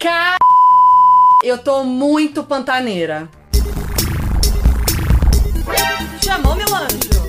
Ca... Eu tô muito pantaneira. Chamou, meu anjo?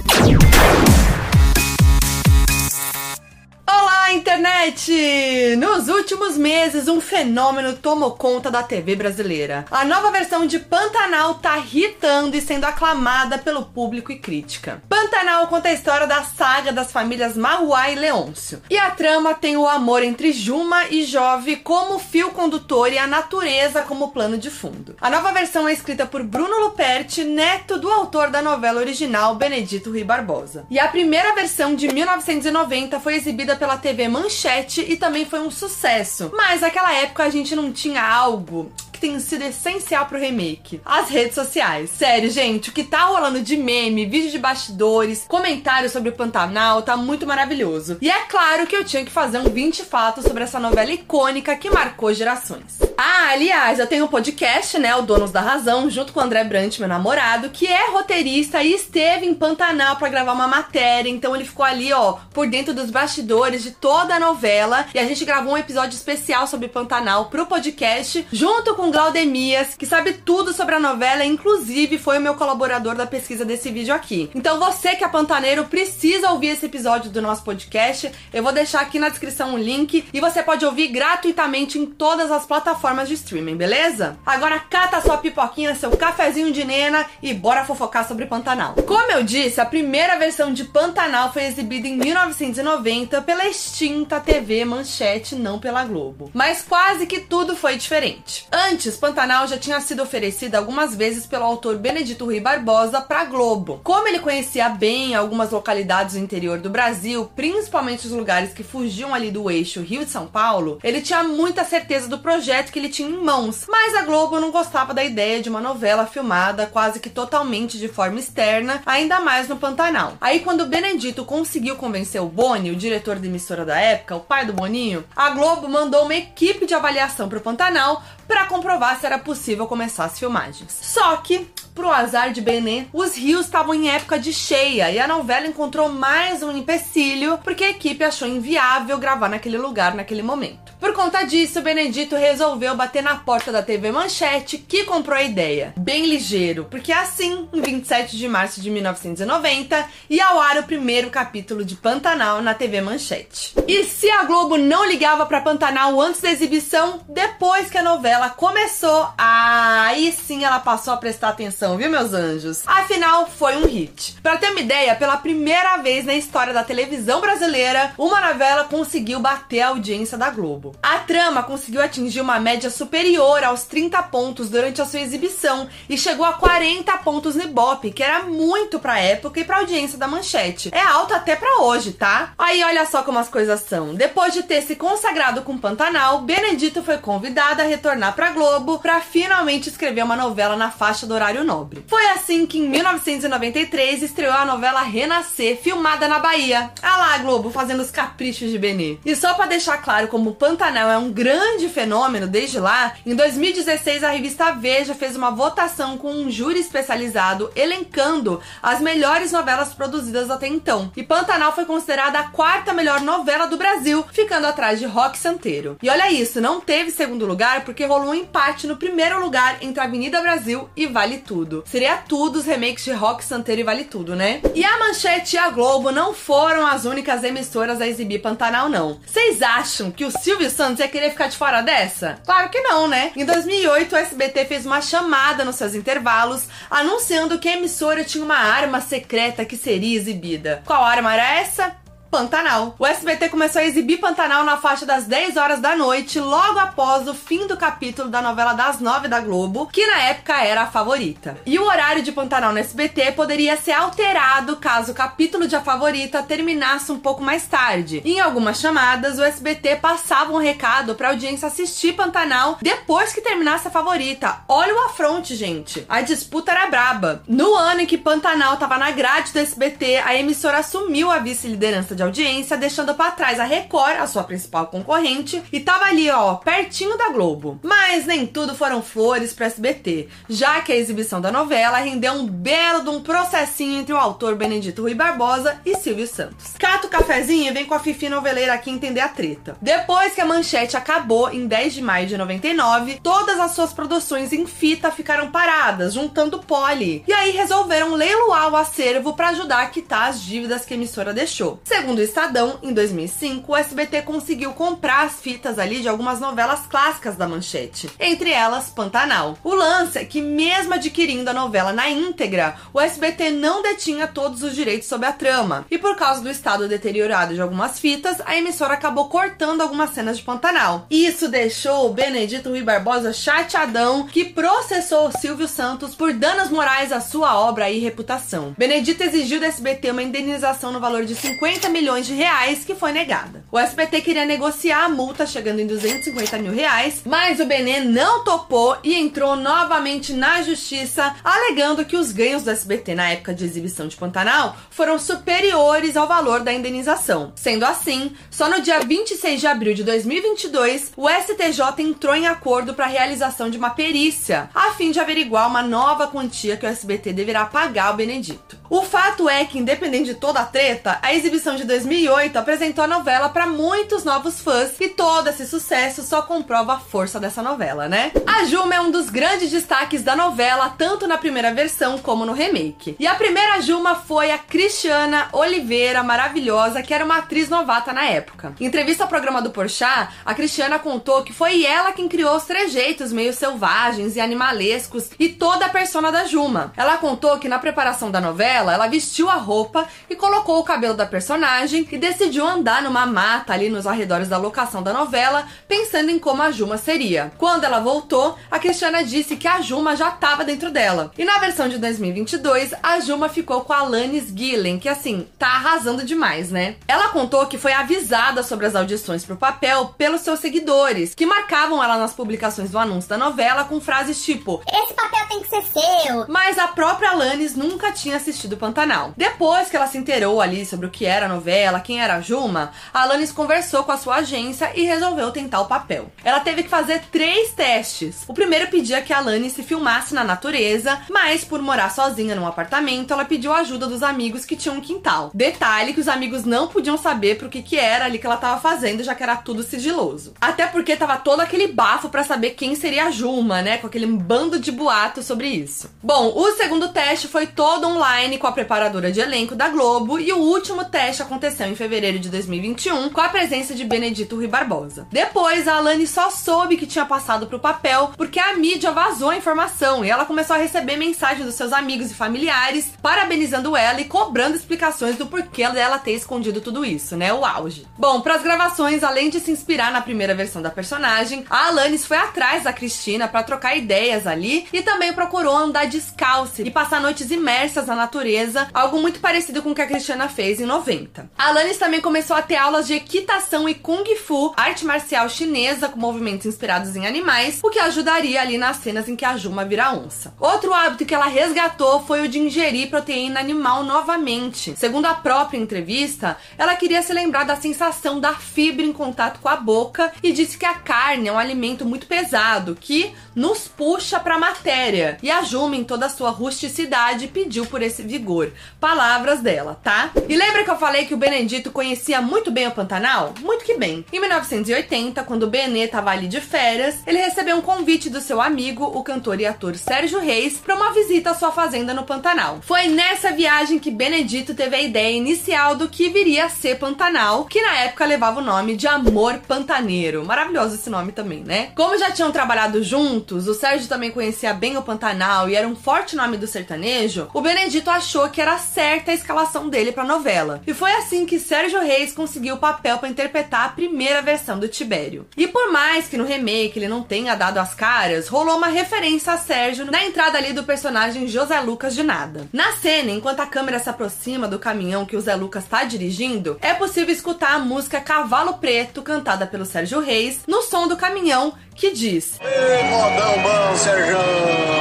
Internet! Nos últimos meses, um fenômeno tomou conta da TV brasileira. A nova versão de Pantanal tá irritando e sendo aclamada pelo público e crítica. Pantanal conta a história da saga das famílias Marruá e Leôncio. E a trama tem o amor entre Juma e Jove como fio condutor e a natureza como plano de fundo. A nova versão é escrita por Bruno Luperti, neto do autor da novela original Benedito Rui Barbosa. E a primeira versão de 1990 foi exibida pela TV Manchete e também foi um sucesso. Mas naquela época a gente não tinha algo tem sido essencial pro remake: as redes sociais. Sério, gente, o que tá rolando de meme, vídeo de bastidores, comentários sobre o Pantanal tá muito maravilhoso. E é claro que eu tinha que fazer um 20 fatos sobre essa novela icônica que marcou gerações. Ah, aliás, eu tenho um podcast, né, o Donos da Razão, junto com o André Brant, meu namorado, que é roteirista e esteve em Pantanal para gravar uma matéria, então ele ficou ali, ó, por dentro dos bastidores de toda a novela, e a gente gravou um episódio especial sobre Pantanal pro podcast, junto com Glaudemias, que sabe tudo sobre a novela, inclusive foi o meu colaborador da pesquisa desse vídeo aqui. Então você que é pantaneiro precisa ouvir esse episódio do nosso podcast, eu vou deixar aqui na descrição o link e você pode ouvir gratuitamente em todas as plataformas de streaming, beleza? Agora cata sua pipoquinha, seu cafezinho de nena e bora fofocar sobre Pantanal. Como eu disse, a primeira versão de Pantanal foi exibida em 1990 pela extinta TV Manchete, não pela Globo. Mas quase que tudo foi diferente. Antes, Pantanal já tinha sido oferecida algumas vezes pelo autor Benedito Rui Barbosa para Globo. Como ele conhecia bem algumas localidades do interior do Brasil, principalmente os lugares que fugiam ali do eixo Rio de São Paulo, ele tinha muita certeza do projeto que ele tinha em mãos. Mas a Globo não gostava da ideia de uma novela filmada quase que totalmente de forma externa, ainda mais no Pantanal. Aí quando Benedito conseguiu convencer o Boni, o diretor da emissora da época, o pai do Boninho, a Globo mandou uma equipe de avaliação para o Pantanal para comprovar se era possível começar as filmagens. Só que, pro azar de Benê, os rios estavam em época de cheia e a novela encontrou mais um empecilho porque a equipe achou inviável gravar naquele lugar naquele momento. Por conta disso, Benedito resolveu bater na porta da TV Manchete, que comprou a ideia. Bem ligeiro, porque assim, em 27 de março de 1990, ia ao ar o primeiro capítulo de Pantanal na TV Manchete. E se a Globo não ligava para Pantanal antes da exibição, depois que a novela começou, aí sim ela passou a prestar atenção, viu, meus anjos? Afinal, foi um hit. Para ter uma ideia, pela primeira vez na história da televisão brasileira, uma novela conseguiu bater a audiência da Globo. A trama conseguiu atingir uma média superior aos 30 pontos durante a sua exibição e chegou a 40 pontos no Ibope, que era muito pra época e pra audiência da manchete. É alto até pra hoje, tá? Aí olha só como as coisas são. Depois de ter se consagrado com Pantanal, Benedito foi convidado a retornar pra Globo pra finalmente escrever uma novela na faixa do horário nobre. Foi assim que em 1993 estreou a novela Renascer, filmada na Bahia. Ah lá, Globo, fazendo os caprichos de Benê. E só pra deixar claro como Pantanal é um grande fenômeno desde lá, em 2016 a revista Veja fez uma votação com um júri especializado elencando as melhores novelas produzidas até então. E Pantanal foi considerada a quarta melhor novela do Brasil, ficando atrás de Rock Santeiro. E olha isso, não teve segundo lugar porque rolou um empate no primeiro lugar entre Avenida Brasil e Vale Tudo. Seria tudo os remakes de Rock Santeiro e Vale Tudo, né? E a Manchete e a Globo não foram as únicas emissoras a exibir Pantanal, não. Vocês acham que o Silvio Santos ia querer ficar de fora dessa? Claro que não, né? Em 2008, o SBT fez uma chamada nos seus intervalos anunciando que a emissora tinha uma arma secreta que seria exibida. Qual arma era essa? Pantanal. O SBT começou a exibir Pantanal na faixa das 10 horas da noite, logo após o fim do capítulo da novela das 9 da Globo, que na época era a favorita. E o horário de Pantanal no SBT poderia ser alterado caso o capítulo de A Favorita terminasse um pouco mais tarde. Em algumas chamadas, o SBT passava um recado pra audiência assistir Pantanal depois que terminasse a favorita. Olha o afronte, gente. A disputa era braba. No ano em que Pantanal tava na grade do SBT, a emissora assumiu a vice-liderança de audiência, deixando para trás a Record, a sua principal concorrente, e tava ali, ó, pertinho da Globo. Mas Mas nem tudo foram flores para SBT, já que a exibição da novela rendeu um belo de um processinho entre o autor Benedito Rui Barbosa e Silvio Santos. Cata o cafezinho e vem com a Fifi noveleira aqui entender a treta. Depois que a manchete acabou, em 10 de maio de 99, todas as suas produções em fita ficaram paradas, juntando pole. E aí resolveram leiloar o acervo para ajudar a quitar as dívidas que a emissora deixou. Segundo o Estadão, em 2005, o SBT conseguiu comprar as fitas ali de algumas novelas clássicas da manchete, entre elas Pantanal. O lance é que, mesmo adquirindo a novela na íntegra, o SBT não detinha todos os direitos sobre a trama, e por causa do estado deteriorado de algumas fitas, a emissora acabou cortando algumas cenas de Pantanal. Isso deixou o Benedito Rui Barbosa chateadão, que processou o Silvio Santos por danos morais à sua obra e reputação. Benedito exigiu do SBT uma indenização no valor de 50 milhões de reais, que foi negada. O SBT queria negociar a multa chegando em 250 mil reais, mas o Benê não topou e entrou novamente na justiça, alegando que os ganhos do SBT na época de exibição de Pantanal foram superiores ao valor da indenização. Sendo assim, só no dia 26 de abril de 2022, o STJ entrou em acordo para a realização de uma perícia, a fim de averiguar uma nova quantia que o SBT deverá pagar ao Benedito. O fato é que, independente de toda a treta, a exibição de 2008 apresentou a novela para muitos novos fãs e todo esse sucesso só comprova a força dessa novela, né? A Juma é um dos grandes destaques da novela, tanto na primeira versão como no remake. E a primeira Juma foi a Cristiana Oliveira, maravilhosa, que era uma atriz novata na época. Em entrevista ao programa do Porchat, a Cristiana contou que foi ela quem criou os trejeitos meio selvagens e animalescos e toda a persona da Juma. Ela contou que na preparação da novela dela, ela vestiu a roupa e colocou o cabelo da personagem e decidiu andar numa mata ali nos arredores da locação da novela, pensando em como a Juma seria. Quando ela voltou, a Cristiana disse que a Juma já estava dentro dela. E na versão de 2022, a Juma ficou com a Alanis Gillen, que assim, tá arrasando demais, né? Ela contou que foi avisada sobre as audições pro papel pelos seus seguidores, que marcavam ela nas publicações do anúncio da novela com frases tipo: Esse papel tem que ser seu. Mas a própria Alanis nunca tinha assistido do Pantanal. Depois que ela se inteirou ali sobre o que era a novela, quem era a Juma, a Alanis conversou com a sua agência e resolveu tentar o papel. Ela teve que fazer três testes. O primeiro pedia que a Alanis se filmasse na natureza, mas por morar sozinha num apartamento, ela pediu ajuda dos amigos que tinham um quintal. Detalhe que os amigos não podiam saber pro que que era ali que ela tava fazendo, já que era tudo sigiloso. Até porque tava todo aquele bafo para saber quem seria a Juma, né, com aquele bando de boatos sobre isso. Bom, o segundo teste foi todo online com a preparadora de elenco da Globo e o último teste aconteceu em fevereiro de 2021 com a presença de Benedito Rui Barbosa. Depois, a Alane só soube que tinha passado pro papel porque a mídia vazou a informação e ela começou a receber mensagens dos seus amigos e familiares parabenizando ela e cobrando explicações do porquê dela ter escondido tudo isso, né? O auge. Bom, para as gravações, além de se inspirar na primeira versão da personagem, a Alanis foi atrás da Cristina para trocar ideias ali e também procurou andar descalça e passar noites imersas na natureza natureza, algo muito parecido com o que a Cristiana fez em 90. A Alanis também começou a ter aulas de equitação e kung fu, arte marcial chinesa com movimentos inspirados em animais, o que ajudaria ali nas cenas em que a Juma vira onça. Outro hábito que ela resgatou foi o de ingerir proteína animal novamente. Segundo a própria entrevista, ela queria se lembrar da sensação da fibra em contato com a boca e disse que a carne é um alimento muito pesado que nos puxa para a matéria. E a Juma, em toda a sua rusticidade, pediu por esse vigor. Palavras dela, tá? E lembra que eu falei que o Benedito conhecia muito bem o Pantanal? Muito que bem. Em 1980, quando o Benê tava ali de férias, ele recebeu um convite do seu amigo, o cantor e ator Sérgio Reis, para uma visita à sua fazenda no Pantanal. Foi nessa viagem que Benedito teve a ideia inicial do que viria a ser Pantanal, que na época levava o nome de Amor Pantaneiro. Maravilhoso esse nome também, né? Como já tinham trabalhado juntos, o Sérgio também conhecia bem o Pantanal e era um forte nome do sertanejo, o Benedito achou que era certa a escalação dele para a novela. E foi assim que Sérgio Reis conseguiu o papel para interpretar a primeira versão do Tibério. E por mais que no remake ele não tenha dado as caras, rolou uma referência a Sérgio na entrada ali do personagem José Lucas de nada. Na cena, enquanto a câmera se aproxima do caminhão que o Zé Lucas está dirigindo, é possível escutar a música Cavalo Preto cantada pelo Sérgio Reis no som do caminhão que diz: Ei, modão bom, Sérgio!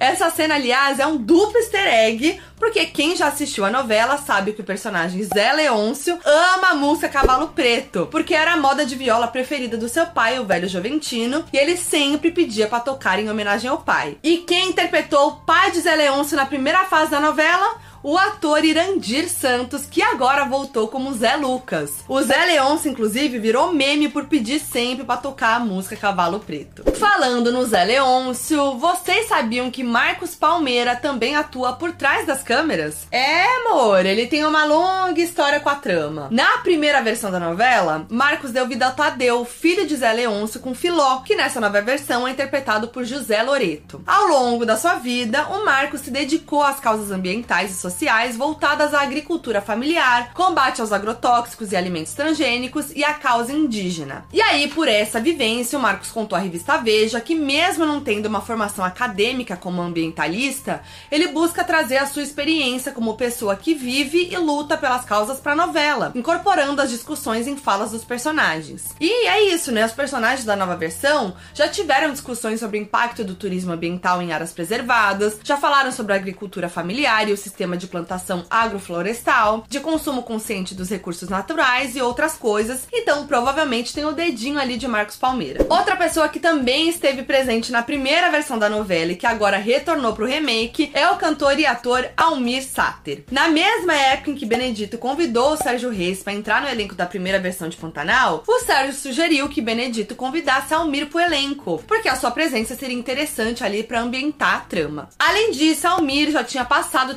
Essa cena, aliás, é um duplo easter egg, porque quem já assistiu a novela sabe que o personagem Zé Leôncio ama a música Cavalo Preto, porque era a moda de viola preferida do seu pai, o velho Joventino, e ele sempre pedia para tocar em homenagem ao pai. E quem interpretou o pai de Zé Leôncio na primeira fase da novela? O ator Irandir Santos, que agora voltou como Zé Lucas. O Zé Leôncio, inclusive, virou meme por pedir sempre para tocar a música Cavalo Preto. Falando no Zé Leôncio, vocês sabiam que Marcos Palmeira também atua por trás das câmeras? É, amor, ele tem uma longa história com a trama. Na primeira versão da novela, Marcos deu vida a Tadeu, filho de Zé Leôncio, com Filó, que nessa nova versão é interpretado por José Loreto. Ao longo da sua vida, o Marcos se dedicou às causas ambientais e sociais sociais voltadas à agricultura familiar, combate aos agrotóxicos e alimentos transgênicos e à causa indígena. E aí, por essa vivência, o Marcos contou à revista Veja que, mesmo não tendo uma formação acadêmica como ambientalista, ele busca trazer a sua experiência como pessoa que vive e luta pelas causas para a novela, incorporando as discussões em falas dos personagens. E é isso, né? Os personagens da nova versão já tiveram discussões sobre o impacto do turismo ambiental em áreas preservadas, já falaram sobre a agricultura familiar e o sistema de plantação agroflorestal, de consumo consciente dos recursos naturais e outras coisas. Então, provavelmente tem o dedinho ali de Marcos Palmeira. Outra pessoa que também esteve presente na primeira versão da novela e que agora retornou pro remake é o cantor e ator Almir Sater. Na mesma época em que Benedito convidou o Sérgio Reis para entrar no elenco da primeira versão de Pantanal, o Sérgio sugeriu que Benedito convidasse Almir pro elenco, porque a sua presença seria interessante ali para ambientar a trama. Além disso, Almir já tinha passado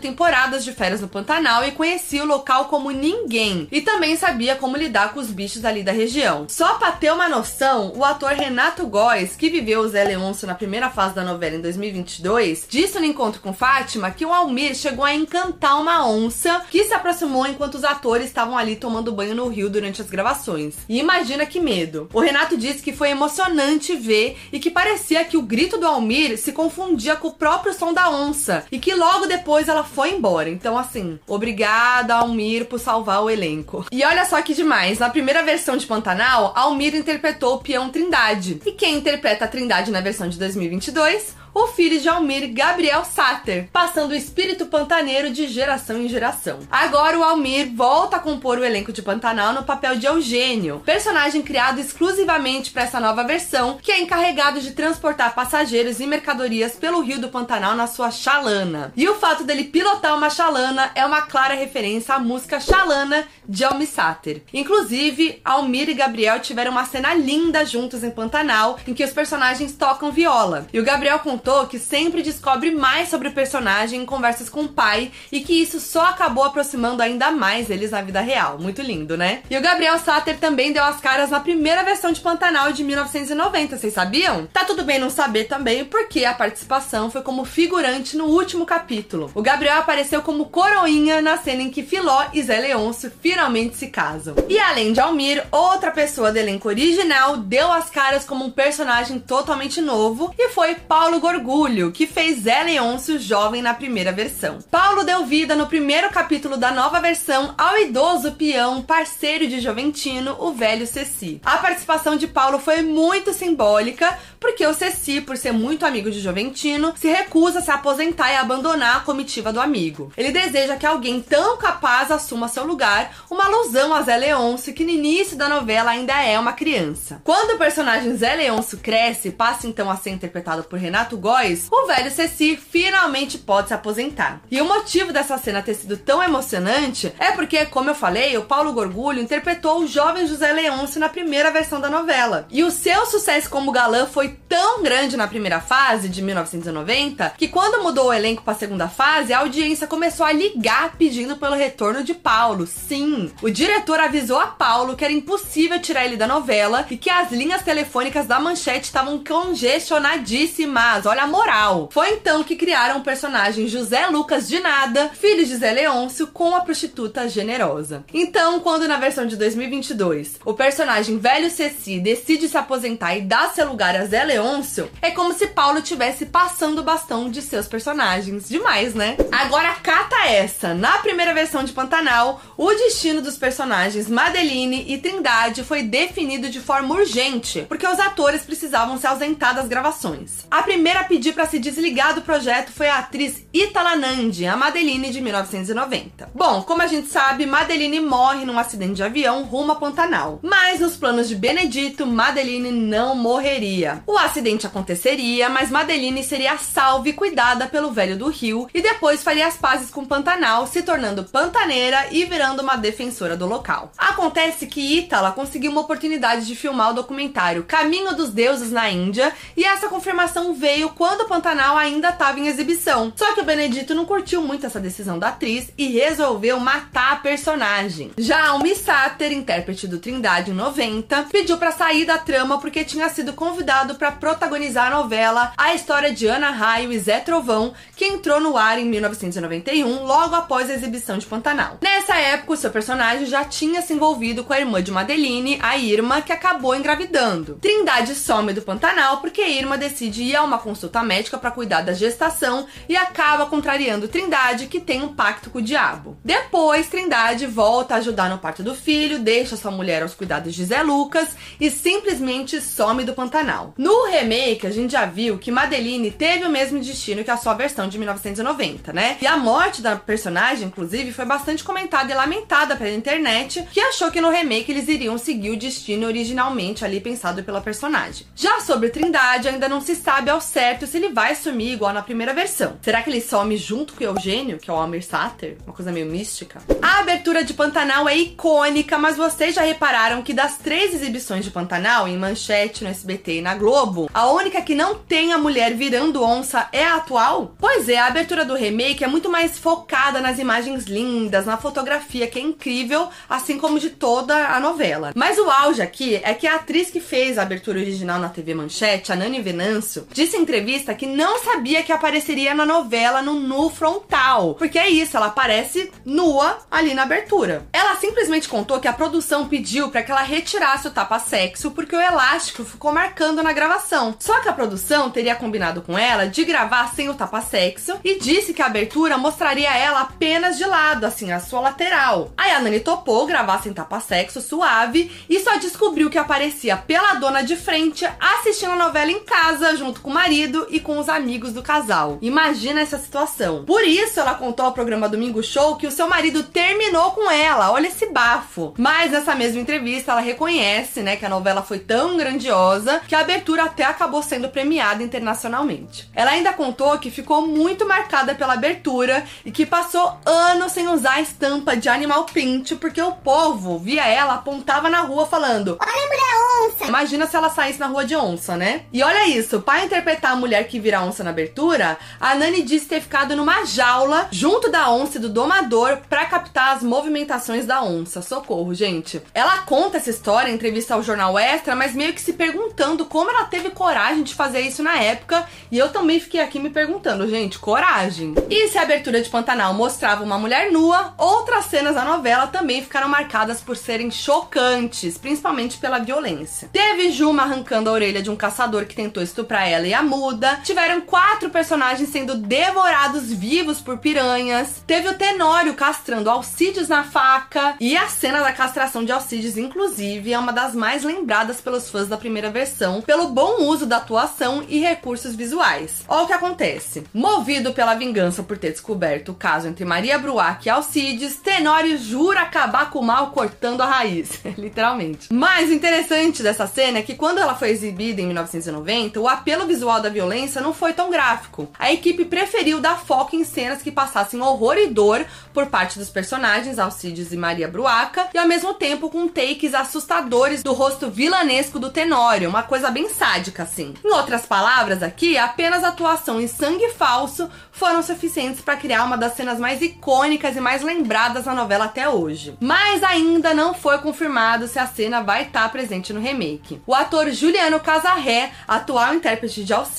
de férias no Pantanal e conhecia o local como ninguém. E também sabia como lidar com os bichos ali da região. Só pra ter uma noção, o ator Renato Góes, que viveu o Zé Leôncio na primeira fase da novela em 2022, disse no encontro com Fátima que o Almir chegou a encantar uma onça que se aproximou enquanto os atores estavam ali tomando banho no rio durante as gravações. E imagina que medo. O Renato disse que foi emocionante ver e que parecia que o grito do Almir se confundia com o próprio som da onça e que logo depois ela foi embora. Então, assim, obrigada, Almir, por salvar o elenco. E olha só que demais, na primeira versão de Pantanal, Almir interpretou o peão Trindade. E quem interpreta a Trindade na versão de 2022? O filho de Almir, Gabriel Sater, passando o espírito pantaneiro de geração em geração. Agora o Almir volta a compor o elenco de Pantanal no papel de Eugênio, personagem criado exclusivamente para essa nova versão, que é encarregado de transportar passageiros e mercadorias pelo rio do Pantanal na sua chalana. E o fato dele pilotar uma chalana é uma clara referência à música Chalana de Almir Sater. Inclusive, Almir e Gabriel tiveram uma cena linda juntos em Pantanal, em que os personagens tocam viola. E o Gabriel contou que sempre descobre mais sobre o personagem em conversas com o pai e que isso só acabou aproximando ainda mais eles na vida real. Muito lindo, né? E o Gabriel Satter também deu as caras na primeira versão de Pantanal de 1990, vocês sabiam? Tá tudo bem não saber também, porque a participação foi como figurante no último capítulo. O Gabriel apareceu como coroinha na cena em que Filó e Zé Leôncio finalmente se casam. E além de Almir, outra pessoa do elenco original deu as caras como um personagem totalmente novo e foi Paulo Gor Orgulho, que fez Zé Leôncio jovem na primeira versão. Paulo deu vida no primeiro capítulo da nova versão ao idoso peão, parceiro de Joventino, o velho Ceci. A participação de Paulo foi muito simbólica, porque o Ceci, por ser muito amigo de Joventino, se recusa a se aposentar e abandonar a comitiva do amigo. Ele deseja que alguém tão capaz assuma seu lugar, uma alusão a Zé Leôncio, que no início da novela ainda é uma criança. Quando o personagem Zé Leôncio cresce, passa então a ser interpretado por Renato Góes, o velho Ceci finalmente pode se aposentar. E o motivo dessa cena ter sido tão emocionante é porque, como eu falei, o Paulo Gorgulho interpretou o jovem José Leôncio na primeira versão da novela. E o seu sucesso como galã foi tão grande na primeira fase, de 1990, que quando mudou o elenco para a segunda fase, a audiência começou a ligar pedindo pelo retorno de Paulo. Sim, o diretor avisou a Paulo que era impossível tirar ele da novela e que as linhas telefônicas da manchete estavam congestionadíssimas olha a moral. Foi então que criaram o personagem José Lucas de Nada, filho de Zé Leôncio, com a prostituta generosa. Então, quando na versão de 2022 o personagem velho Ceci decide se aposentar e dar seu lugar a Zé Leôncio, é como se Paulo tivesse passando o bastão de seus personagens. Demais, né? Agora cata essa! Na primeira versão de Pantanal, o destino dos personagens Madeline e Trindade foi definido de forma urgente, porque os atores precisavam se ausentar das gravações. A primeira pedir para se desligar do projeto foi a atriz Itala Nandi, a Madeline de 1990. Bom, como a gente sabe, Madeline morre num acidente de avião rumo a Pantanal. Mas nos planos de Benedito, Madeline não morreria. O acidente aconteceria, mas Madeline seria salva e cuidada pelo velho do Rio e depois faria as pazes com Pantanal, se tornando pantaneira e virando uma defensora do local. Acontece que Itala conseguiu uma oportunidade de filmar o documentário Caminho dos Deuses na Índia e essa confirmação veio quando Pantanal ainda estava em exibição. Só que o Benedito não curtiu muito essa decisão da atriz e resolveu matar a personagem. Já Almi Sater, intérprete do Trindade em 90, pediu para sair da trama porque tinha sido convidado para protagonizar a novela A História de Ana Raio e Zé Trovão, que entrou no ar em 1991, logo após a exibição de Pantanal. Nessa época, o seu personagem já tinha se envolvido com a irmã de Madeline, a Irma, que acabou engravidando. Trindade some do Pantanal porque Irma decide ir a uma consulta médica para cuidar da gestação e acaba contrariando Trindade, que tem um pacto com o diabo. Depois, Trindade volta a ajudar no parto do filho, deixa sua mulher aos cuidados de Zé Lucas e simplesmente some do Pantanal. No remake, a gente já viu que Madeline teve o mesmo destino que a sua versão de 1990, né? E a morte da personagem, inclusive, foi bastante comentada e lamentada pela internet, que achou que no remake eles iriam seguir o destino originalmente ali pensado pela personagem. Já sobre Trindade, ainda não se sabe ao certo se ele vai sumir igual na primeira versão. Será que ele some junto com o Eugênio, que é o Almir Sater? Uma coisa meio mística. A abertura de Pantanal é icônica, mas vocês já repararam que das três exibições de Pantanal, em Manchete, no SBT e na Globo, a única que não tem a mulher virando onça é a atual? Pois é, a abertura do remake é muito mais focada nas imagens lindas, na fotografia, que é incrível, assim como de toda a novela. Mas o auge aqui é que a atriz que fez a abertura original na TV Manchete, a Nani Venâncio, disse em entrevista que não sabia que apareceria na novela no nu frontal. Porque é isso, ela aparece nua ali na abertura. Ela simplesmente contou que a produção pediu para que ela retirasse o tapa-sexo porque o elástico ficou marcando na gravação. Só que a produção teria combinado com ela de gravar sem o tapa-sexo e disse que a abertura mostraria ela apenas de lado, assim, a sua lateral. Aí a Nani topou gravar sem tapa-sexo suave e só descobriu que aparecia pela dona de frente assistindo a novela em casa junto com o marido e com os amigos do casal. Imagina essa situação. Por isso ela contou ao programa Domingo Show que o seu marido terminou com ela. Olha esse bafo. Mas nessa mesma entrevista ela reconhece, né, que a novela foi tão grandiosa que a abertura até acabou sendo premiada internacionalmente. Ela ainda contou que ficou muito marcada pela abertura e que passou anos sem usar a estampa de animal print porque o povo via ela apontava na rua falando: Olha, mulher onça! Imagina se ela saísse na rua de onça, né? E olha isso, para interpretar a mulher que vira onça na abertura, a Nani disse ter ficado numa jaula junto da onça e do domador para captar as movimentações da onça. Socorro, gente. Ela conta essa história em entrevista ao jornal Extra, mas meio que se perguntando como ela teve coragem de fazer isso na época, e eu também fiquei aqui me perguntando, gente, coragem. E se a abertura de Pantanal mostrava uma mulher nua, outras cenas da novela também ficaram marcadas por serem chocantes, principalmente pela violência. Teve Juma arrancando a orelha de um caçador que tentou estuprar ela e a muda. Tiveram quatro personagens sendo devorados vivos por piranhas. Teve o Tenório castrando Alcides na faca. E a cena da castração de Alcides, inclusive, é uma das mais lembradas pelos fãs da primeira versão, pelo bom uso da atuação e recursos visuais. Olha o que acontece. Movido pela vingança por ter descoberto o caso entre Maria Bruac e Alcides, Tenório jura acabar com o mal cortando a raiz. Literalmente. Mas o interessante dessa cena é que quando ela foi exibida em 1990, o apelo visual da violência não foi tão gráfico. A equipe preferiu dar foco em cenas que passassem horror e dor por parte dos personagens Alcides e Maria Bruaca, e ao mesmo tempo com takes assustadores do rosto vilanesco do Tenório, uma coisa bem sádica assim. Em outras palavras, aqui apenas atuação e sangue falso foram suficientes para criar uma das cenas mais icônicas e mais lembradas na novela até hoje. Mas ainda não foi confirmado se a cena vai estar presente no remake. O ator Juliano Casarré, atual intérprete de Alcides,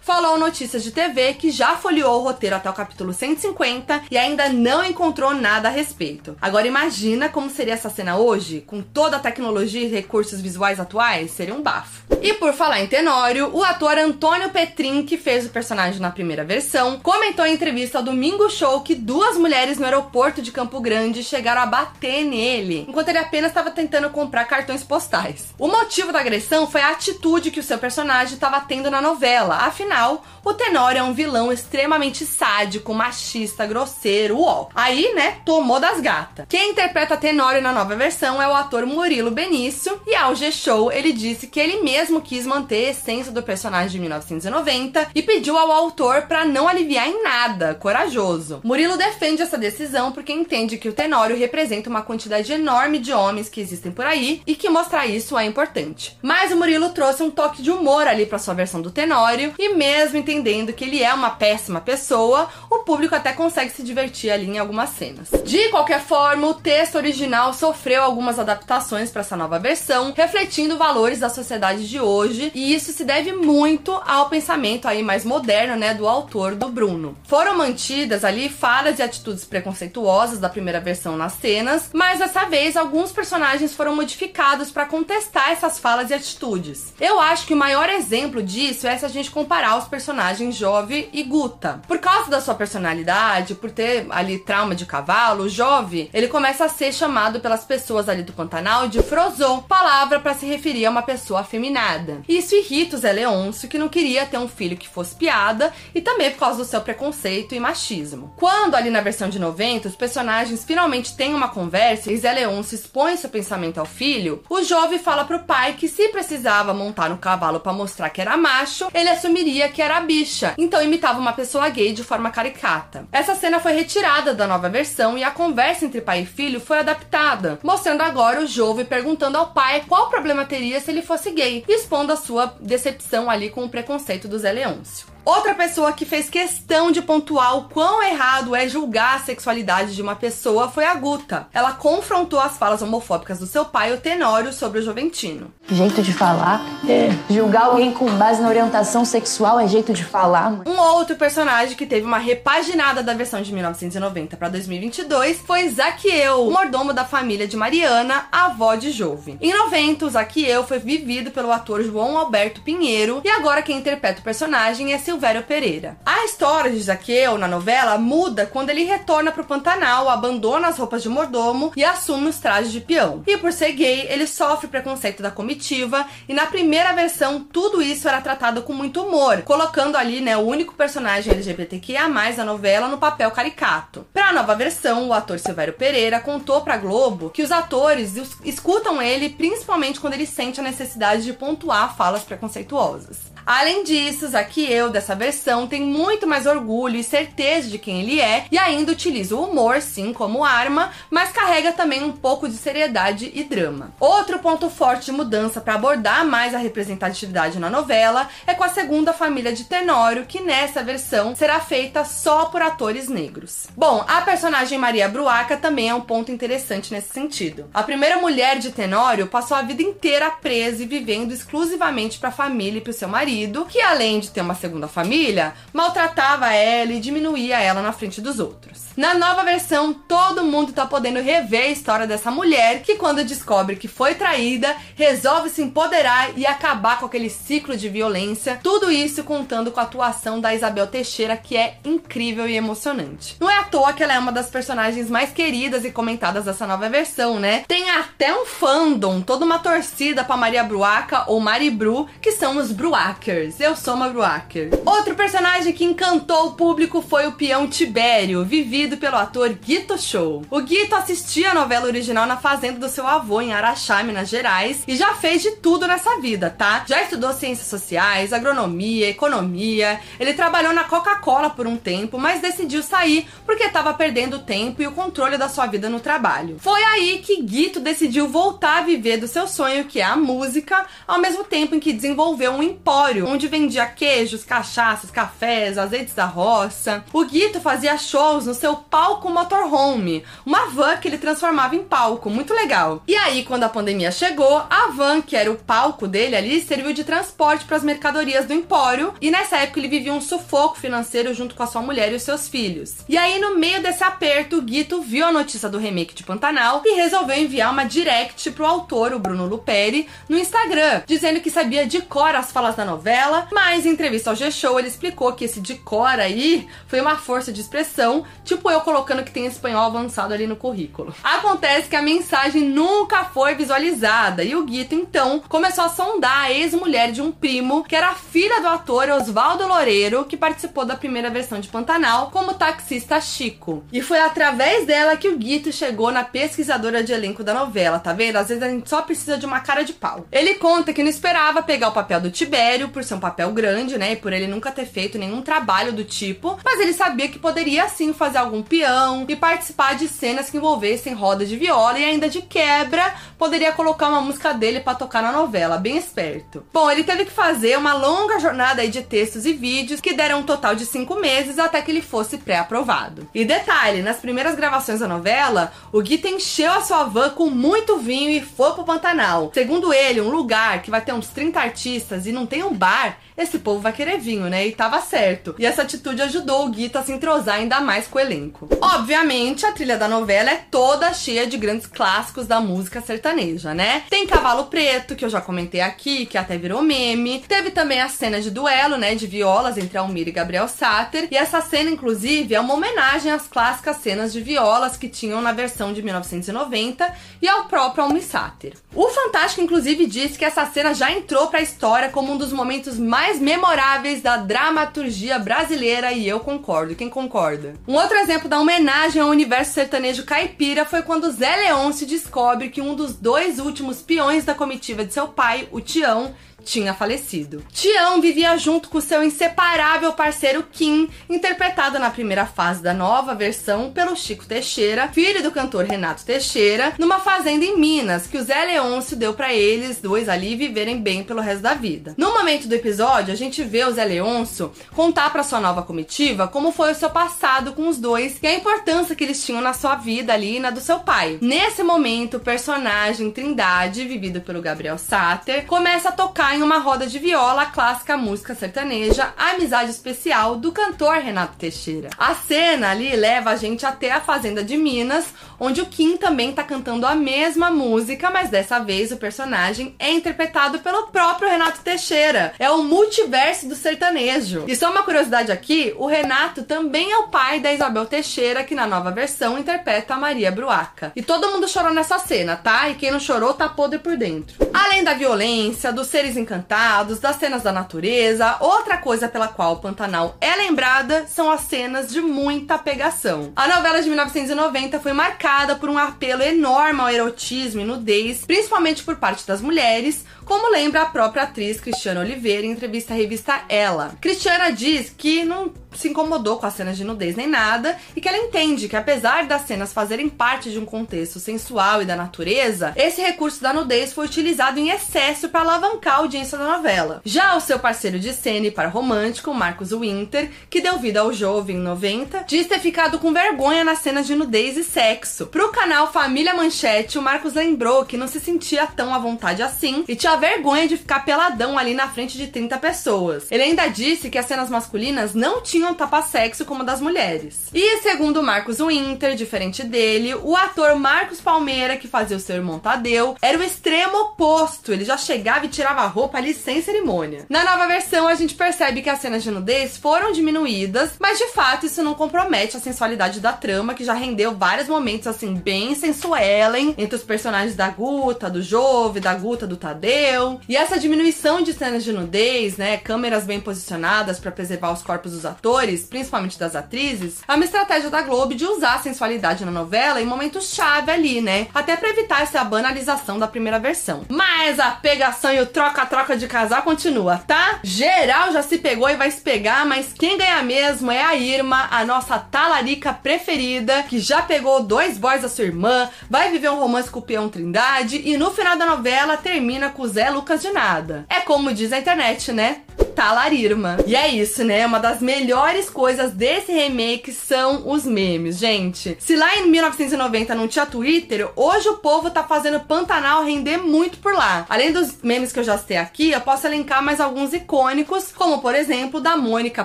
falou notícias de TV que já folheou o roteiro até o capítulo 150 e ainda não encontrou nada a respeito. Agora imagina como seria essa cena hoje, com toda a tecnologia e recursos visuais atuais, seria um bafo. E por falar em Tenório, o ator Antônio Petrin, que fez o personagem na primeira versão, comentou em entrevista ao Domingo Show que duas mulheres no aeroporto de Campo Grande chegaram a bater nele, enquanto ele apenas estava tentando comprar cartões postais. O motivo da agressão foi a atitude que o seu personagem estava tendo na novela. Afinal, o Tenório é um vilão extremamente sádico, machista, grosseiro, uó. Aí, né, tomou das gatas. Quem interpreta Tenório na nova versão é o ator Murilo Benício, e ao G-Show ele disse que ele mesmo quis manter a essência do personagem de 1990 e pediu ao autor para não aliviar em nada, corajoso. Murilo defende essa decisão porque entende que o Tenório representa uma quantidade enorme de homens que existem por aí e que mostrar isso é importante. Mas o Murilo trouxe um toque de humor ali para sua versão do Tenório e mesmo entendendo que ele é uma péssima pessoa, o público até consegue se divertir ali em algumas cenas. De qualquer forma, o texto original sofreu algumas adaptações para essa nova versão, refletindo valores da sociedade de hoje, e isso se deve muito ao pensamento aí mais moderno, né, do autor do Bruno. Foram mantidas ali falas e atitudes preconceituosas da primeira versão nas cenas, mas dessa vez alguns personagens foram modificados para contestar essas falas e atitudes. Eu acho que o maior exemplo disso é se a gente comparar os personagens Jove e Guta. Por causa da sua personalidade, por ter ali trauma de cavalo, Jove, ele começa a ser chamado pelas pessoas ali do Pantanal de Frozô, palavra para se referir a uma pessoa afeminada. Isso irrita o Zé Leôncio, que não queria ter um filho que fosse piada, e também por causa do seu preconceito e machismo. Quando ali na versão de 90 os personagens finalmente têm uma conversa e Zé Leôncio expõe seu pensamento ao filho, o Jove fala pro pai que se precisava montar no cavalo para mostrar que era macho, ele assumiria que era bicha, então imitava uma pessoa gay de forma caricata. Essa cena foi retirada da nova versão e a conversa entre pai e filho foi adaptada, mostrando agora o Jove perguntando ao pai qual problema teria se ele fosse gay, expondo a sua decepção ali com o preconceito do Zé Leôncio. Outra pessoa que fez questão de pontuar o quão errado é julgar a sexualidade de uma pessoa foi a Guta. Ela confrontou as falas homofóbicas do seu pai, o Tenório, sobre o Joventino. Jeito de falar. É. Julgar alguém com base na orientação sexual é jeito de falar. Mãe. Um outro personagem que teve uma repaginada da versão de 1990 para 2022 foi Zaqueu, o mordomo da família de Mariana, avó de Jove. Em 90, o Zaqueu foi vivido pelo ator João Alberto Pinheiro e agora quem interpreta o personagem é Silvério Pereira. A história de Zaqueu na novela muda quando ele retorna pro Pantanal, abandona as roupas de mordomo e assume os trajes de peão. E por ser gay, ele sofre preconceito da comitiva e na primeira versão tudo isso era tratado com muito humor, colocando ali, né, o único personagem LGBTQIA+ da novela no papel caricato. Para a nova versão, o ator Silvério Pereira contou para Globo que os atores es- escutam ele principalmente quando ele sente a necessidade de pontuar falas preconceituosas. Além disso, Zaqueu, dessa versão, tem muito mais orgulho e certeza de quem ele é e ainda utiliza o humor, sim, como arma, mas carrega também um pouco de seriedade e drama. Outro ponto forte de mudança para abordar mais a representatividade na novela é com a segunda família de Tenório, que nessa versão será feita só por atores negros. Bom, a personagem Maria Bruaca também é um ponto interessante nesse sentido. A primeira mulher de Tenório passou a vida inteira presa e vivendo exclusivamente para a família e para seu marido, que além de ter uma segunda família, maltratava ela e diminuía ela na frente dos outros. Na nova versão, todo mundo tá podendo rever a história dessa mulher que, quando descobre que foi traída, resolve se empoderar e acabar com aquele ciclo de violência. Tudo isso contando com a atuação da Isabel Teixeira, que é incrível e emocionante. Não é à toa que ela é uma das personagens mais queridas e comentadas dessa nova versão, né? Tem até um fandom, toda uma torcida pra Maria Bruaca ou Mari Bru, que são os Bruakers. Eu sou uma Bruaker. Outro personagem que encantou o público foi o peão Tibério, vivido pelo ator Guito Show. O Guito assistia a novela original na fazenda do seu avô em Araxá, Minas Gerais, e já fez de tudo nessa vida, tá? Já estudou ciências sociais, agronomia, economia. Ele trabalhou na Coca-Cola por um tempo, mas decidiu sair porque estava perdendo tempo e o controle da sua vida no trabalho. Foi aí que Guito decidiu voltar a viver do seu sonho, que é a música, ao mesmo tempo em que desenvolveu um empório onde vendia queijos, cachaças, cafés, azeites da roça. O Guito fazia shows no seu palco motorhome, uma van que ele transformava em palco, muito legal. E aí, quando a pandemia chegou, a van, que era o palco dele ali, serviu de transporte para as mercadorias do empório, e nessa época ele vivia um sufoco financeiro junto com a sua mulher e os seus filhos. E aí, no meio desse aperto, o Guito viu a notícia do remake de Pantanal e resolveu enviar uma direct pro autor, o Bruno Luperi, no Instagram, dizendo que sabia de cor as falas da novela, mas em entrevista ao G-Show ele explicou que esse de cor aí foi uma força de expressão, tipo eu colocando que tem espanhol avançado ali no currículo. Acontece que a mensagem nunca foi visualizada e o Guito então começou a sondar a ex-mulher de um primo que era filha do ator Oswaldo Loureiro, que participou da primeira versão de Pantanal como taxista Chico. E foi através dela que o Guito chegou na pesquisadora de elenco da novela, tá vendo? Às vezes a gente só precisa de uma cara de pau. Ele conta que não esperava pegar o papel do Tibério por ser um papel grande, né? E por ele nunca ter feito nenhum trabalho do tipo, mas ele sabia que poderia sim fazer algum peão e participar de cenas que envolvessem roda de viola e ainda de quebra poderia colocar uma música dele para tocar na novela, bem esperto. Bom, ele teve que fazer uma longa jornada de textos e vídeos que deram um total de cinco meses até que ele fosse pré-aprovado. E detalhe, nas primeiras gravações da novela, o Guita encheu a sua van com muito vinho e foi pro Pantanal. Segundo ele, um lugar que vai ter uns 30 artistas e não tem um bar, esse povo vai querer vinho, né? E tava certo. E essa atitude ajudou o Guita a se entrosar ainda mais com o elenco. Obviamente, a trilha da novela é toda cheia de grandes clássicos da música sertaneja, né? Tem Cavalo Preto, que eu já comentei aqui, que até virou meme. Teve também a cena de duelo, né, de violas entre Almir e Gabriel Sater. E essa cena, inclusive, é uma homenagem às clássicas cenas de violas que tinham na versão de 1990 e ao próprio Almir Sater. O Fantástico, inclusive, disse que essa cena já entrou pra história como um dos momentos mais memoráveis da dramaturgia brasileira e eu concordo. Quem concorda? Um outro exemplo da homenagem ao universo sertanejo caipira foi quando Zé Leôncio descobre que um dos dois últimos peões da comitiva de seu pai, o Tião, tinha falecido. Tião vivia junto com seu inseparável parceiro Kim, interpretado na primeira fase da nova versão pelo Chico Teixeira, filho do cantor Renato Teixeira, numa fazenda em Minas que o Zé Leôncio deu para eles dois ali viverem bem pelo resto da vida. No momento do episódio, a gente vê o Zé Leôncio contar para sua nova comitiva como foi o seu passado com os dois e a importância que eles tinham na sua vida ali e na do seu pai. Nesse momento, o personagem Trindade, vivido pelo Gabriel Sater, começa a tocar em uma roda de viola a clássica música sertaneja Amizade Especial do cantor Renato Teixeira. A cena ali leva a gente até a fazenda de Minas, onde o Kim também tá cantando a mesma música, mas dessa vez o personagem é interpretado pelo próprio Renato Teixeira. É o multiverso do sertanejo. E só uma curiosidade aqui, o Renato também é o pai da Isabel Teixeira, que na nova versão interpreta a Maria Bruaca. E todo mundo chorou nessa cena, tá? E quem não chorou tá podre por dentro. Além da violência, dos seres encantados, das cenas da natureza, outra coisa pela qual o Pantanal é lembrada são as cenas de muita pegação. A novela de 1990 foi marcada por um apelo enorme ao erotismo e nudez, principalmente por parte das mulheres, como lembra a própria atriz Cristiana Oliveira em entrevista à revista Ela. Cristiana diz que não se incomodou com as cenas de nudez nem nada e que ela entende que apesar das cenas fazerem parte de um contexto sensual e da natureza, esse recurso da nudez foi utilizado em excesso para alavancar a audiência da novela. Já o seu parceiro de cena e para romântico, Marcos Winter, que deu vida ao jovem em 90, diz ter ficado com vergonha nas cenas de nudez e sexo. Pro canal Família Manchete, o Marcos lembrou que não se sentia tão à vontade assim e tinha vergonha de ficar peladão ali na frente de 30 pessoas. Ele ainda disse que as cenas masculinas não tinham tapa-sexo como das mulheres. E segundo Marcos Winter, diferente dele, o ator Marcos Palmeira, que fazia o seu irmão Tadeu, era o extremo oposto. Ele já chegava e tirava a roupa ali sem cerimônia. Na nova versão, a gente percebe que as cenas de nudez foram diminuídas, mas de fato isso não compromete a sensualidade da trama, que já rendeu vários momentos assim bem sensuelen entre os personagens da Guta, do Jove, da Guta, do Tadeu. E essa diminuição de cenas de nudez, né, câmeras bem posicionadas para preservar os corpos dos atores, principalmente das atrizes, é uma estratégia da Globo de usar a sensualidade na novela em momentos chave ali, né? Até para evitar essa banalização da primeira versão. Mas a pegação e o troca-troca de casal continua, tá? Geral já se pegou e vai se pegar, mas quem ganha mesmo é a Irma, a nossa talarica preferida, que já pegou dois boys da sua irmã, vai viver um romance com o peão Trindade e no final da novela termina com o Zé Lucas de nada. É como diz a internet, né? Imitar a Larirma. E é isso, né? Uma das melhores coisas desse remake são os memes, gente. Se lá em 1990 não tinha Twitter, hoje o povo tá fazendo Pantanal render muito por lá. Além dos memes que eu já citei aqui, eu posso elencar mais alguns icônicos, como por exemplo da Mônica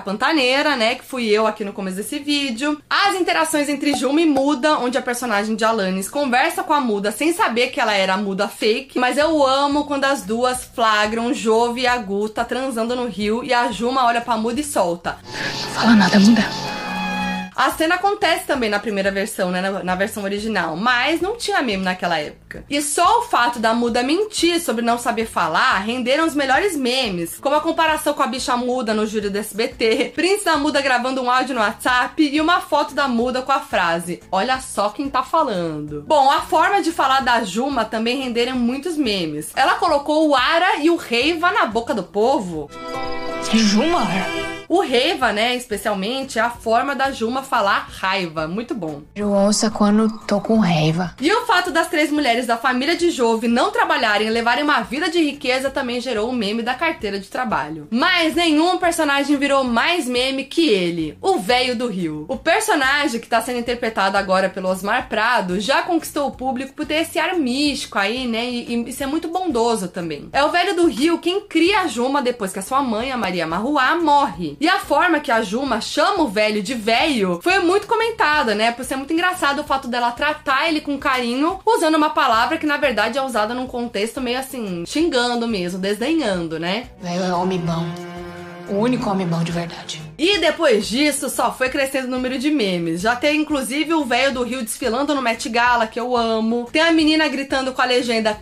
Pantaneira, né? Que fui eu aqui no começo desse vídeo. As interações entre Juma e Muda, onde a personagem de Alanis conversa com a Muda sem saber que ela era a Muda fake. Mas eu amo quando as duas flagram Jove e a Guta transando no rio e a Juma olha pra Muda e solta. Não fala nada, Muda. A cena acontece também na primeira versão, né? Na, na, versão original. Mas não tinha meme naquela época. E só o fato da muda mentir sobre não saber falar renderam os melhores memes. Como a comparação com a bicha muda no júri do SBT, Prince da muda gravando um áudio no WhatsApp e uma foto da muda com a frase: Olha só quem tá falando. Bom, a forma de falar da Juma também renderam muitos memes. Ela colocou o Ara e o Reiva na boca do povo. Juma? O Reiva, né, especialmente, é a forma da Juma falar raiva. Muito bom. Eu ouço quando tô com raiva. E o fato das três mulheres da família de Jove não trabalharem e levarem uma vida de riqueza também gerou o um meme da carteira de trabalho. Mas nenhum personagem virou mais meme que ele, o velho do Rio. O personagem que tá sendo interpretado agora pelo Osmar Prado já conquistou o público por ter esse ar místico aí, né, e, e ser muito bondoso também. É o velho do Rio quem cria a Juma depois que a sua mãe, a Maria Marruá, morre. E a forma que a Juma chama o velho de velho foi muito comentada, né? Por ser muito engraçado o fato dela tratar ele com carinho, usando uma palavra que na verdade é usada num contexto meio assim, xingando mesmo, desdenhando, né? Velho é homem bom. O único homem bom de verdade. E depois disso, só foi crescendo o número de memes. Já tem inclusive o velho do Rio desfilando no Met Gala, que eu amo. Tem a menina gritando com a legenda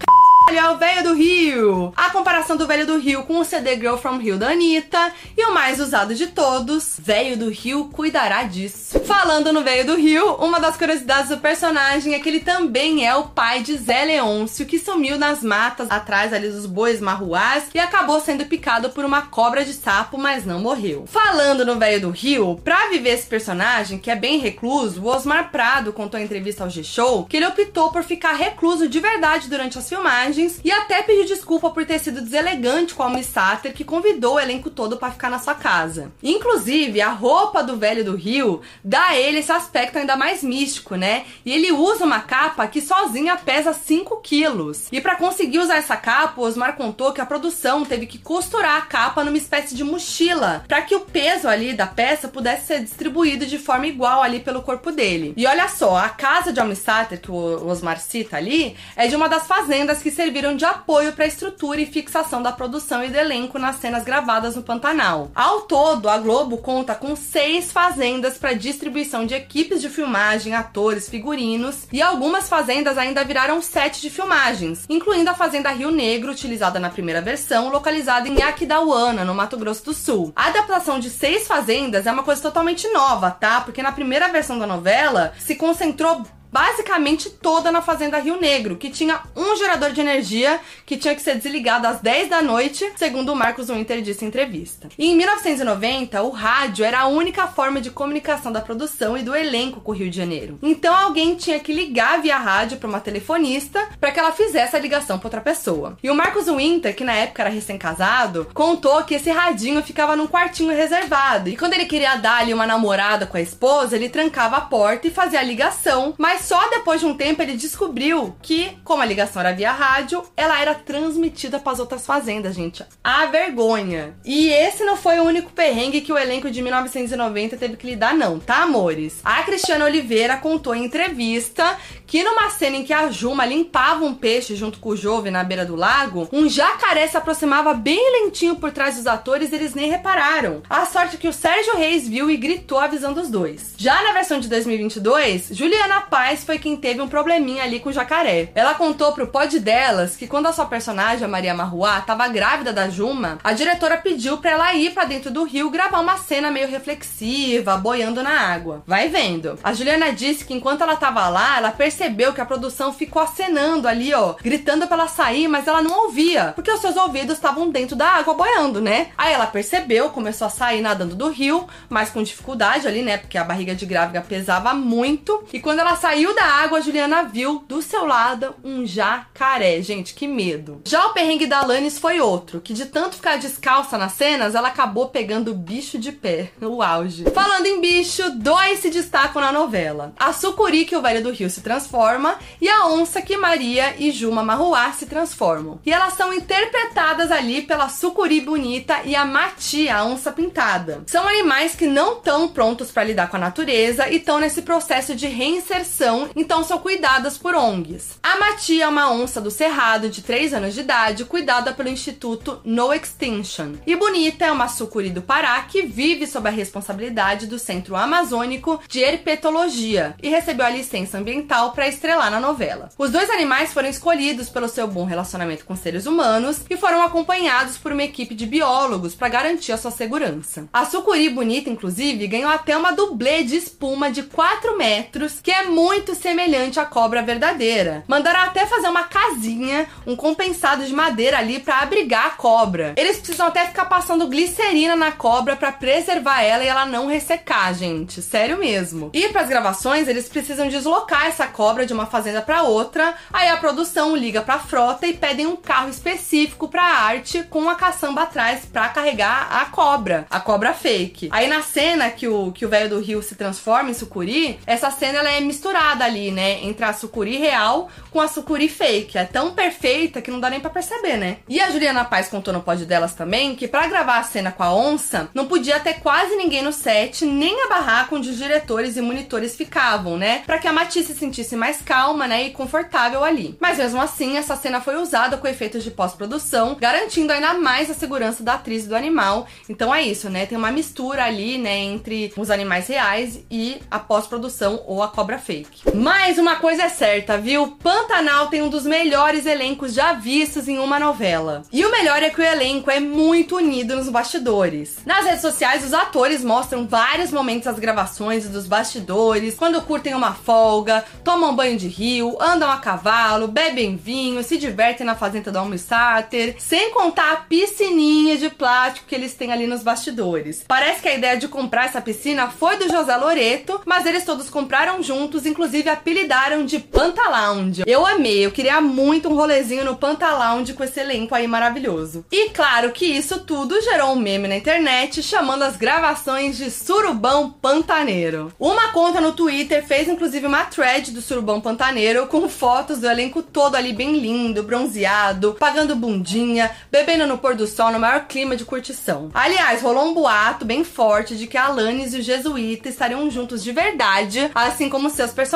é o velho do Rio. A comparação do velho do Rio com o CD Girl from Rio da Anitta. E o mais usado de todos, velho do Rio cuidará disso. Falando no velho do Rio, uma das curiosidades do personagem é que ele também é o pai de Zé Leôncio, que sumiu nas matas atrás ali dos bois marruás e acabou sendo picado por uma cobra de sapo, mas não morreu. Falando no velho do Rio, pra viver esse personagem, que é bem recluso, o Osmar Prado contou em entrevista ao G-Show que ele optou por ficar recluso de verdade durante as filmagens e até pediu desculpa por ter sido deselegante com a Miss Sater, que convidou o elenco todo para ficar na sua casa. Inclusive, a roupa do velho do Rio dá a ele esse aspecto ainda mais místico, né? E ele usa uma capa que sozinha pesa 5 quilos. E para conseguir usar essa capa, o Osmar contou que a produção teve que costurar a capa numa espécie de mochila, para que o peso ali da peça pudesse ser distribuído de forma igual ali pelo corpo dele. E olha só, a casa de Almissater, que o Osmar cita ali, é de uma das fazendas que serviram de apoio para a estrutura e fixação da produção e do elenco nas cenas gravadas no Pantanal. Ao todo, a Globo conta com seis fazendas para distribuição de equipes de filmagem, atores, figurinos e algumas fazendas ainda viraram sete de filmagens, incluindo a Fazenda Rio Negro, utilizada na primeira versão, localizada em Aquidauana, no Mato Grosso do Sul. A adaptação de seis fazendas é uma coisa totalmente nova, tá? Porque na primeira versão da novela se concentrou basicamente toda na Fazenda Rio Negro, que tinha um gerador de energia que tinha que ser desligado às 10 da noite, segundo o Marcos Winter disse em entrevista. E em 1990, o rádio era a única forma de comunicação da produção e do elenco com o Rio de Janeiro. Então alguém tinha que ligar via rádio para uma telefonista para que ela fizesse a ligação para outra pessoa. E o Marcos Winter, que na época era recém-casado, contou que esse radinho ficava num quartinho reservado. E quando ele queria dar ali uma namorada com a esposa, ele trancava a porta e fazia a ligação, mas só depois de um tempo ele descobriu que, como a ligação era via rádio, ela era transmitida para as outras fazendas, gente. A vergonha. E esse não foi o único perrengue que o elenco de 1990 teve que lidar, não, tá, amores? A Cristiana Oliveira contou em entrevista que numa cena em que a Juma limpava um peixe junto com o Jove na beira do lago, um jacaré se aproximava bem lentinho por trás dos atores e eles nem repararam. A sorte é que o Sérgio Reis viu e gritou avisando os dois. Já na versão de 2022, Juliana Paz foi quem teve um probleminha ali com o jacaré. Ela contou pro pod delas que quando a sua personagem, a Maria Marruá, tava grávida da Juma, a diretora pediu pra ela ir para dentro do rio gravar uma cena meio reflexiva, boiando na água. Vai vendo. A Juliana disse que enquanto ela tava lá, ela percebeu que a produção ficou acenando ali, ó, gritando pra ela sair, mas ela não ouvia, porque os seus ouvidos estavam dentro da água boiando, né? Aí ela percebeu, começou a sair nadando do rio, mas com dificuldade ali, né? Porque a barriga de grávida pesava muito. E quando ela saiu, saiu da água, a Juliana viu do seu lado um jacaré. Gente, que medo. Já o perrengue da Alanis foi outro, que de tanto ficar descalça nas cenas, ela acabou pegando o bicho de pé. O auge. Falando em bicho, dois se destacam na novela. A sucuri que o velho do rio se transforma e a onça que Maria e Juma Marruá se transformam. E elas são interpretadas ali pela sucuri bonita e a Mati, a onça pintada. São animais que não estão prontos para lidar com a natureza e estão nesse processo de reinserção, então são cuidadas por ONGs. A Mati é uma onça do Cerrado de 3 anos de idade, cuidada pelo Instituto No Extinction. E Bonita é uma sucuri do Pará que vive sob a responsabilidade do Centro Amazônico de Herpetologia e recebeu a licença ambiental para estrelar na novela. Os dois animais foram escolhidos pelo seu bom relacionamento com seres humanos e foram acompanhados por uma equipe de biólogos para garantir a sua segurança. A sucuri bonita, inclusive, ganhou até uma dublê de espuma de 4 metros, que é muito semelhante à cobra verdadeira. Mandaram até fazer uma casinha, um compensado de madeira ali para abrigar a cobra. Eles precisam até ficar passando glicerina na cobra para preservar ela e ela não ressecar, gente. Sério mesmo. E para as gravações, eles precisam deslocar essa cobra de uma fazenda para outra. Aí a produção liga para a frota e pedem um carro específico para arte com uma caçamba atrás para carregar a cobra, a cobra fake. Aí na cena que o que o velho do rio se transforma em sucuri, essa cena ela é misturada ali, né, entre a sucuri real com a sucuri fake. É tão perfeita que não dá nem para perceber, né? E a Juliana Paz contou no pod delas também que para gravar a cena com a onça, não podia ter quase ninguém no set, nem a barraca onde os diretores e monitores ficavam, né? Para que a Matisse se sentisse mais calma, né, e confortável ali. Mas mesmo assim, essa cena foi usada com efeitos de pós-produção, garantindo ainda mais a segurança da atriz e do animal. Então é isso, né? Tem uma mistura ali, né, entre os animais reais e a pós-produção ou a cobra fake. Mas uma coisa é certa, viu? Pantanal tem um dos melhores elencos já vistos em uma novela. E o melhor é que o elenco é muito unido nos bastidores. Nas redes sociais, os atores mostram vários momentos das gravações e dos bastidores, quando curtem uma folga, tomam banho de rio, andam a cavalo, bebem vinho, se divertem na fazenda do Almissáter, sem contar a piscininha de plástico que eles têm ali nos bastidores. Parece que a ideia de comprar essa piscina foi do José Loreto, mas eles todos compraram juntos, inclusive apelidaram de Pantalounge. Eu amei, eu queria muito um rolezinho no Pantalounge com esse elenco aí maravilhoso. E claro que isso tudo gerou um meme na internet chamando as gravações de Surubão Pantaneiro. Uma conta no Twitter fez inclusive uma thread do Surubão Pantaneiro com fotos do elenco todo ali bem lindo, bronzeado, pagando bundinha, bebendo no pôr do sol no maior clima de curtição. Aliás, rolou um boato bem forte de que a Alanis e o Jesuíta estariam juntos de verdade, assim como seus personagens,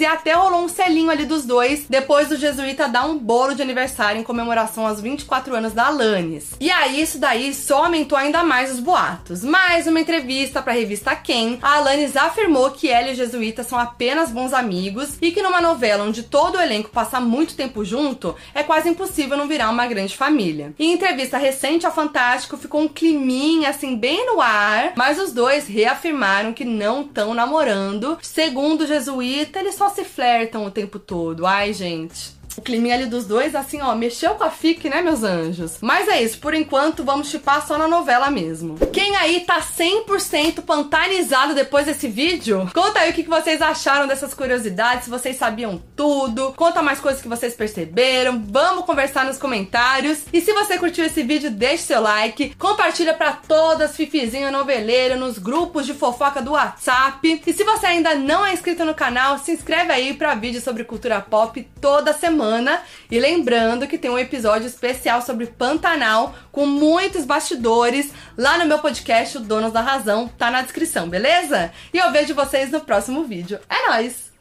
e até rolou um selinho ali dos dois depois do Jesuíta dar um bolo de aniversário em comemoração aos 24 anos da Alanis. E aí, isso daí só aumentou ainda mais os boatos. Mais uma entrevista para a revista Quem, a Alanis afirmou que ela e o Jesuíta são apenas bons amigos e que numa novela onde todo o elenco passa muito tempo junto, é quase impossível não virar uma grande família. Em entrevista recente ao Fantástico, ficou um climinha assim bem no ar, mas os dois reafirmaram que não estão namorando. Segundo o Jesuíta, eles só se flertam o tempo todo. Ai, gente. O climinha ali dos dois, assim, ó, mexeu com a FIC, né, meus anjos? Mas é isso, por enquanto vamos chipar só na novela mesmo. Quem aí tá 100% pantanizado depois desse vídeo? Conta aí o que vocês acharam dessas curiosidades, se vocês sabiam tudo. Conta mais coisas que vocês perceberam. Vamos conversar nos comentários. E se você curtiu esse vídeo, deixe seu like. Compartilha pra todas, fifizinha noveleira, nos grupos de fofoca do WhatsApp. E se você ainda não é inscrito no canal, se inscreve aí pra vídeo sobre cultura pop toda semana semana. E lembrando que tem um episódio especial sobre Pantanal com muitos bastidores lá no meu podcast, o Donos da Razão, tá na descrição, beleza? E eu vejo vocês no próximo vídeo. É nóis!